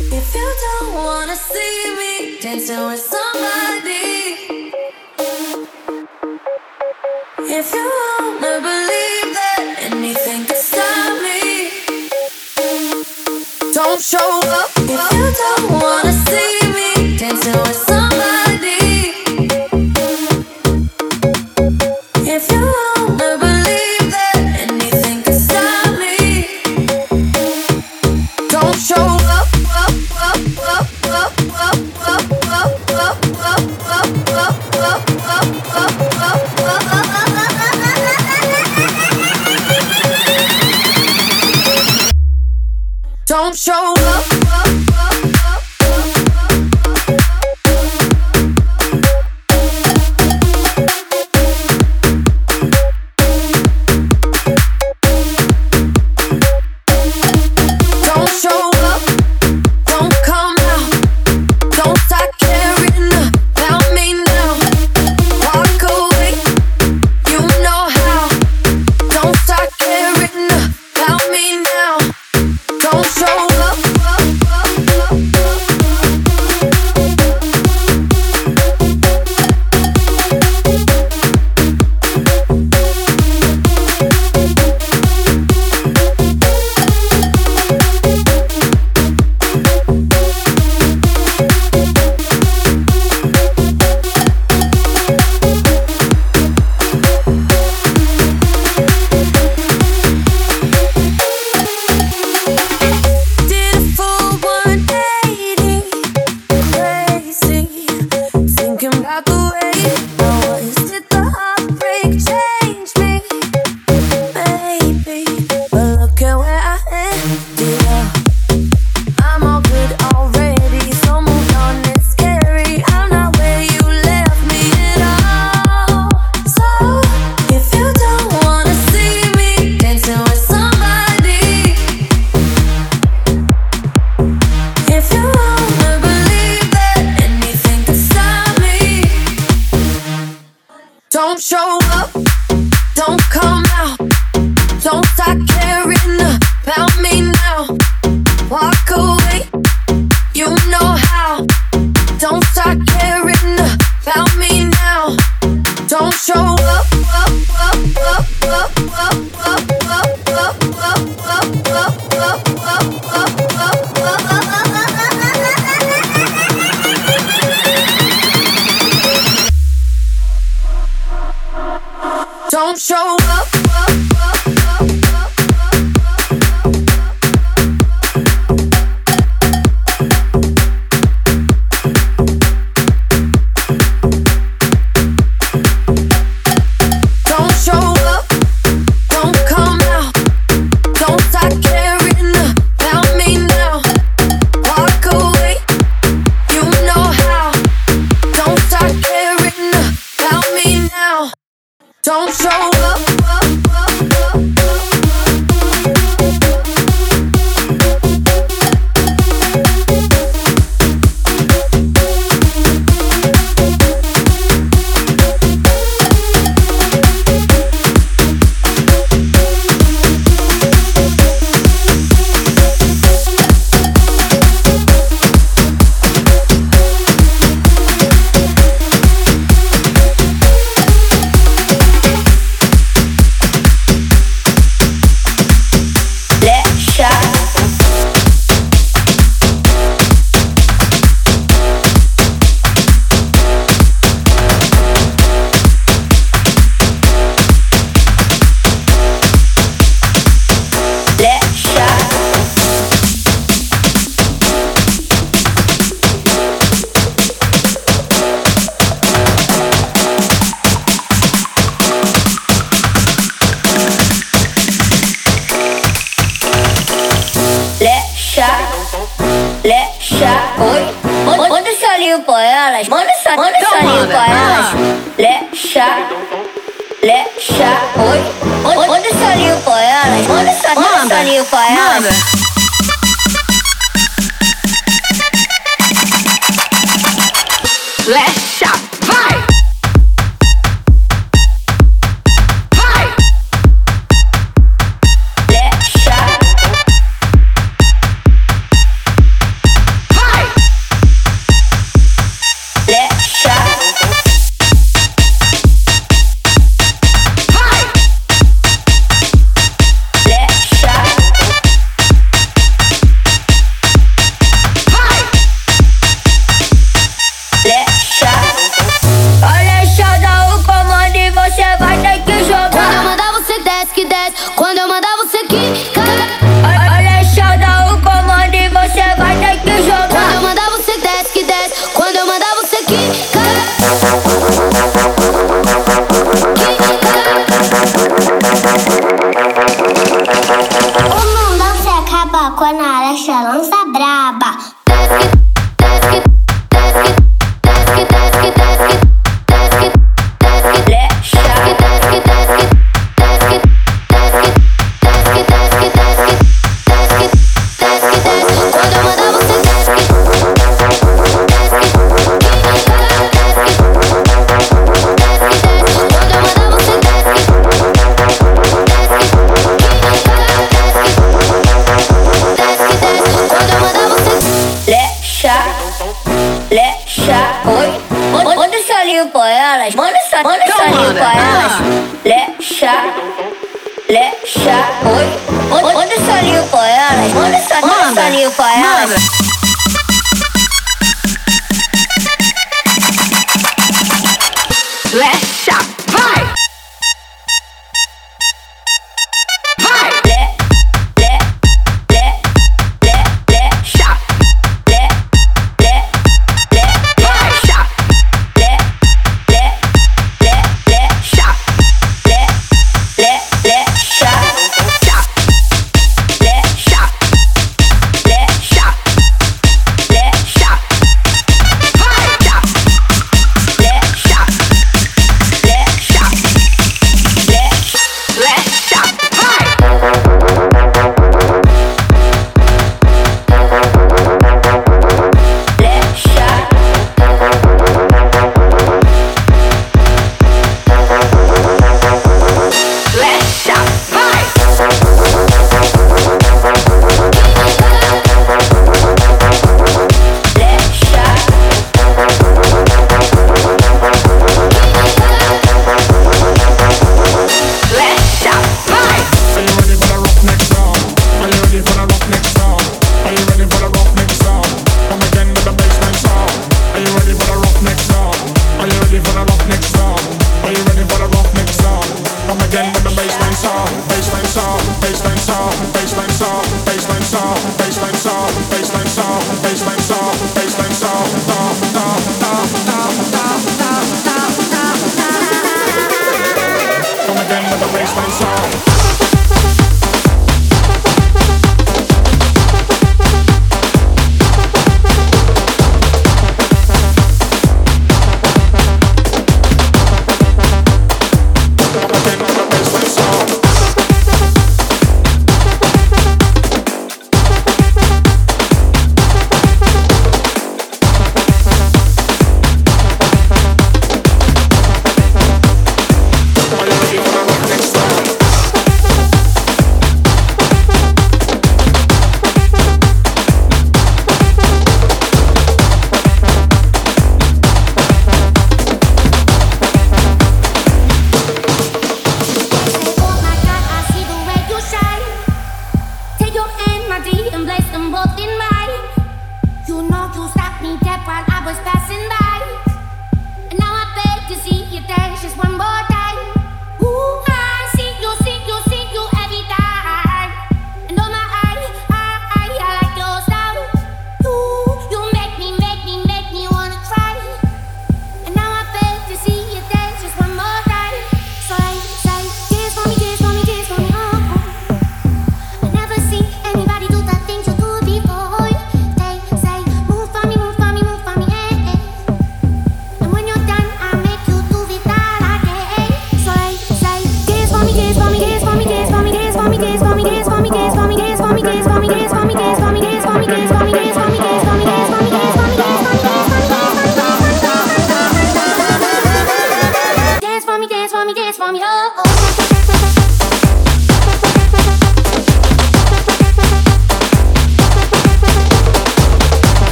If you don't wanna see me dancing with somebody, if you wanna believe that anything can stop me, don't show up. If you don't wanna.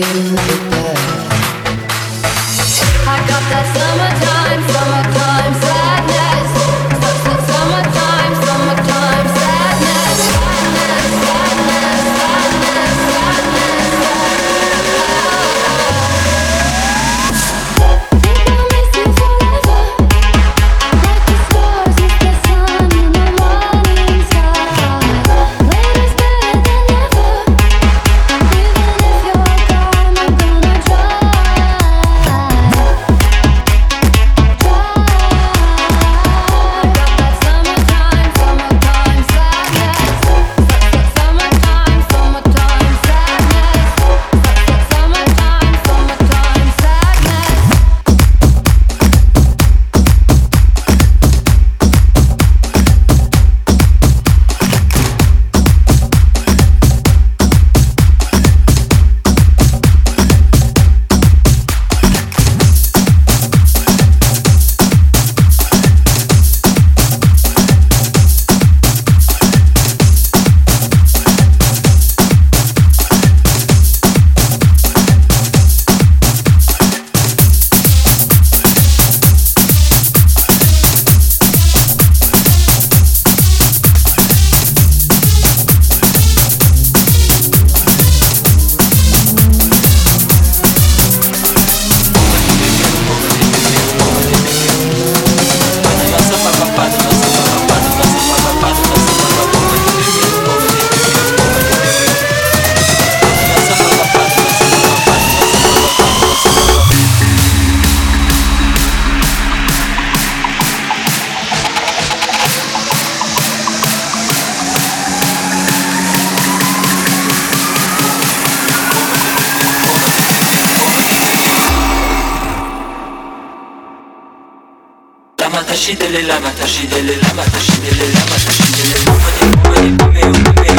you. Tashidele lama tashidele lama tashidele lama tashidele mumani mumani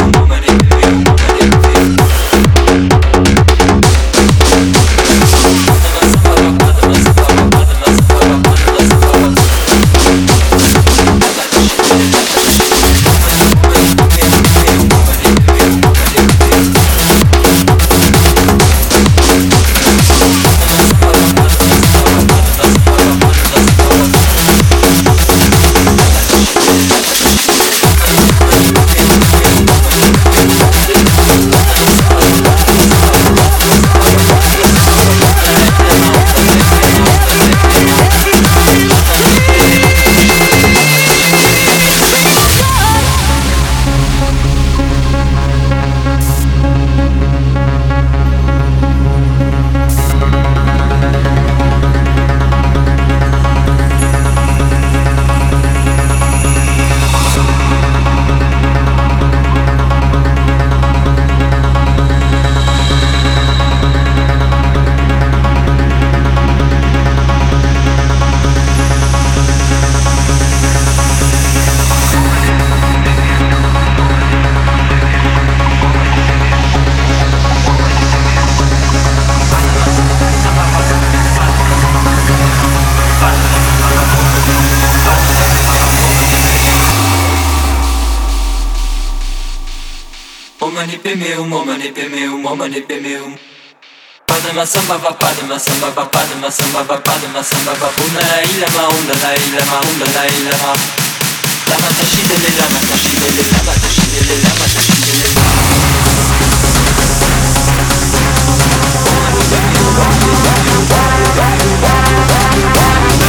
Padma samba va padma samba va padma samba va padma samba va una la ila ma una la ila ma una la ila ma. Lama tashidele lama tashidele lama tashidele lama tashidele. Thank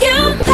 You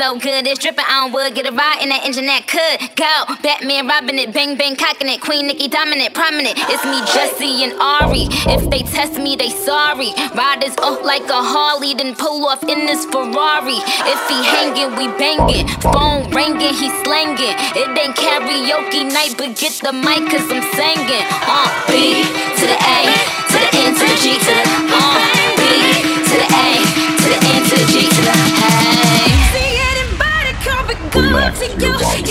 so good, it's dripping on wood. Get a ride in that engine that could go. Batman robbing it, bang bang cocking it. Queen Nicki dominant, prominent. It's me, Jesse and Ari. If they test me, they sorry. Riders up like a Harley, then pull off in this Ferrari. If he hanging, we banging. Phone ringing, he slanging. It ain't karaoke night, but get the mic, cause I'm singing. Uh, B to the A, to the N, to the G, to the uh, B to the A, to the N, to the G, to the Relax your body.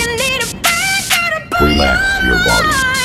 Relax your body.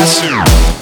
Melhores para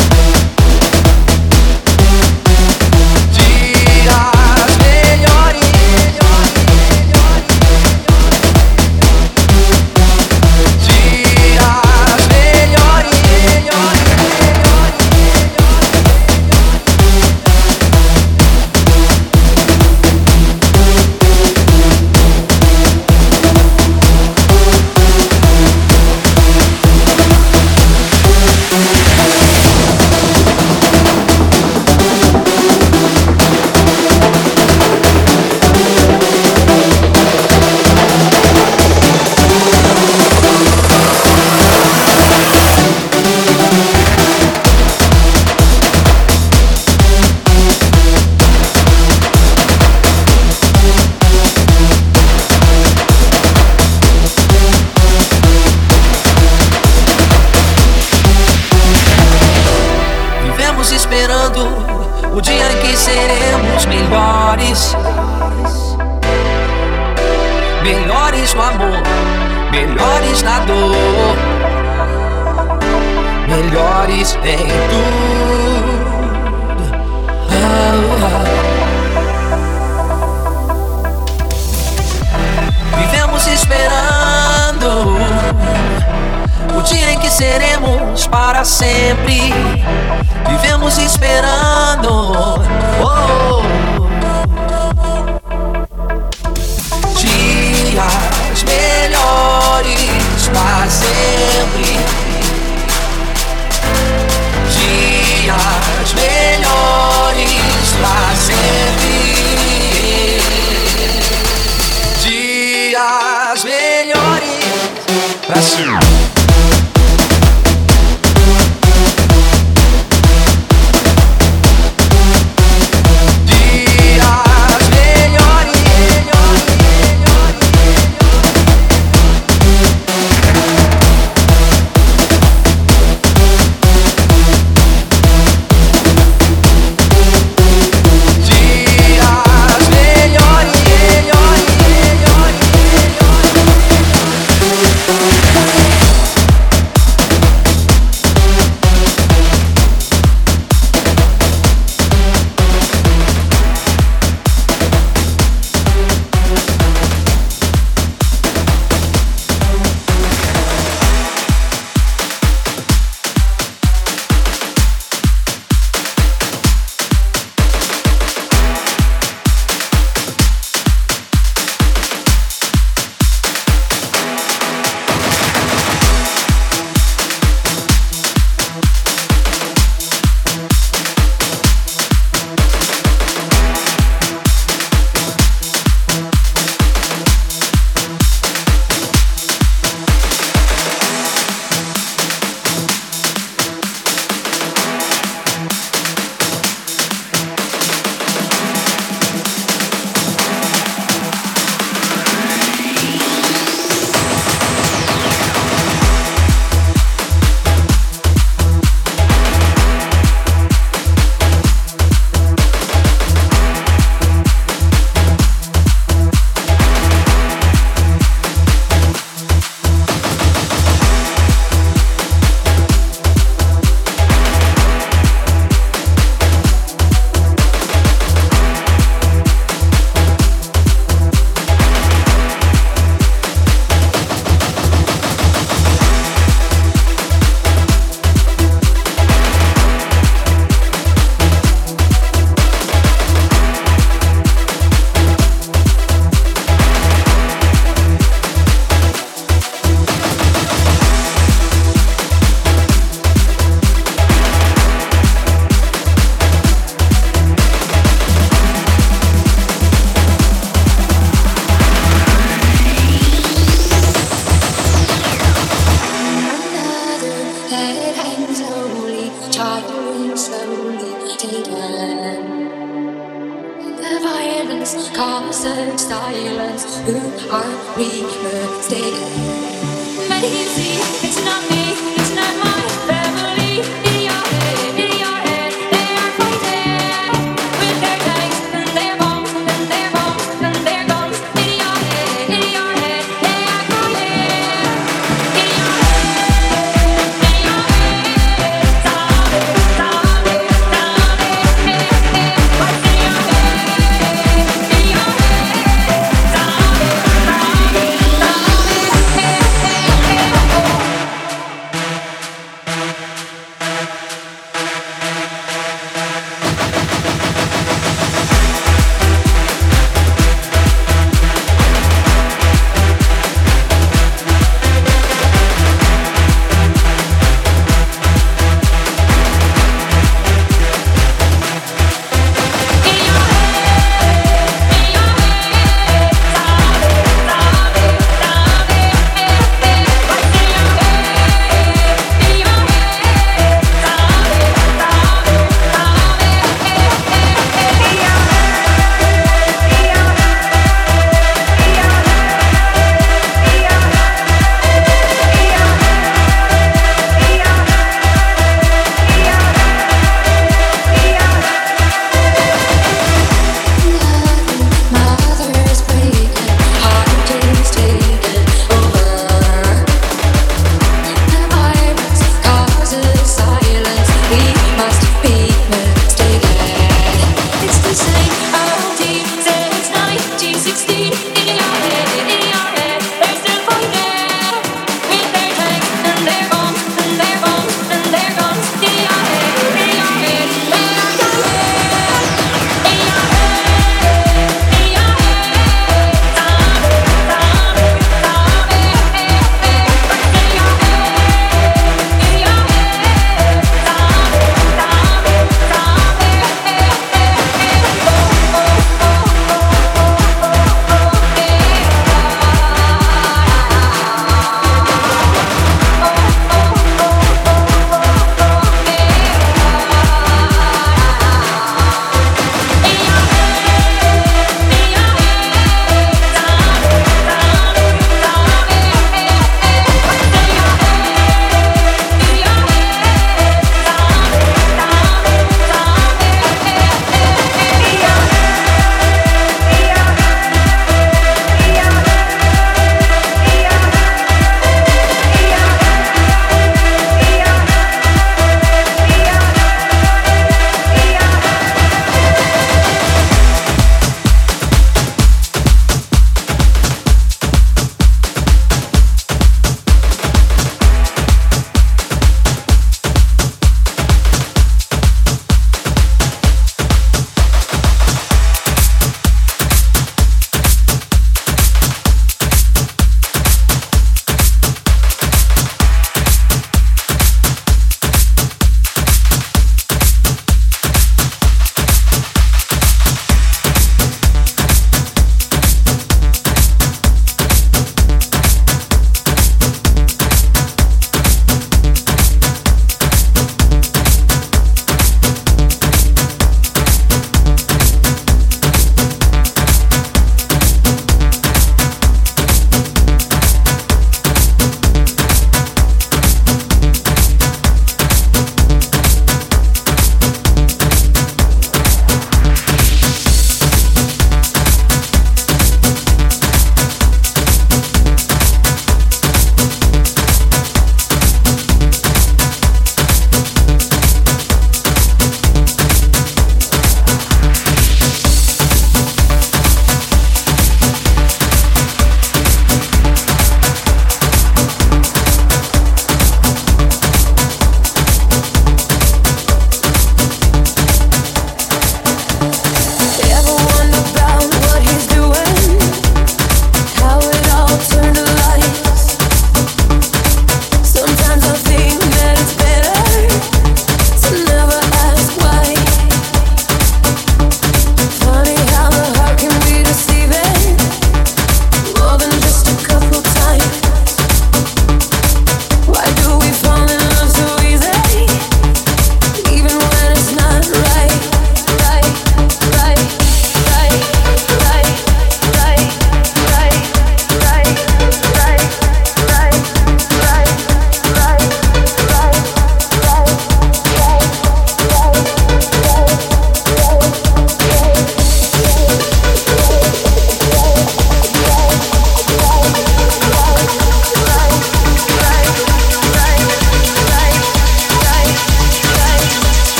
melhores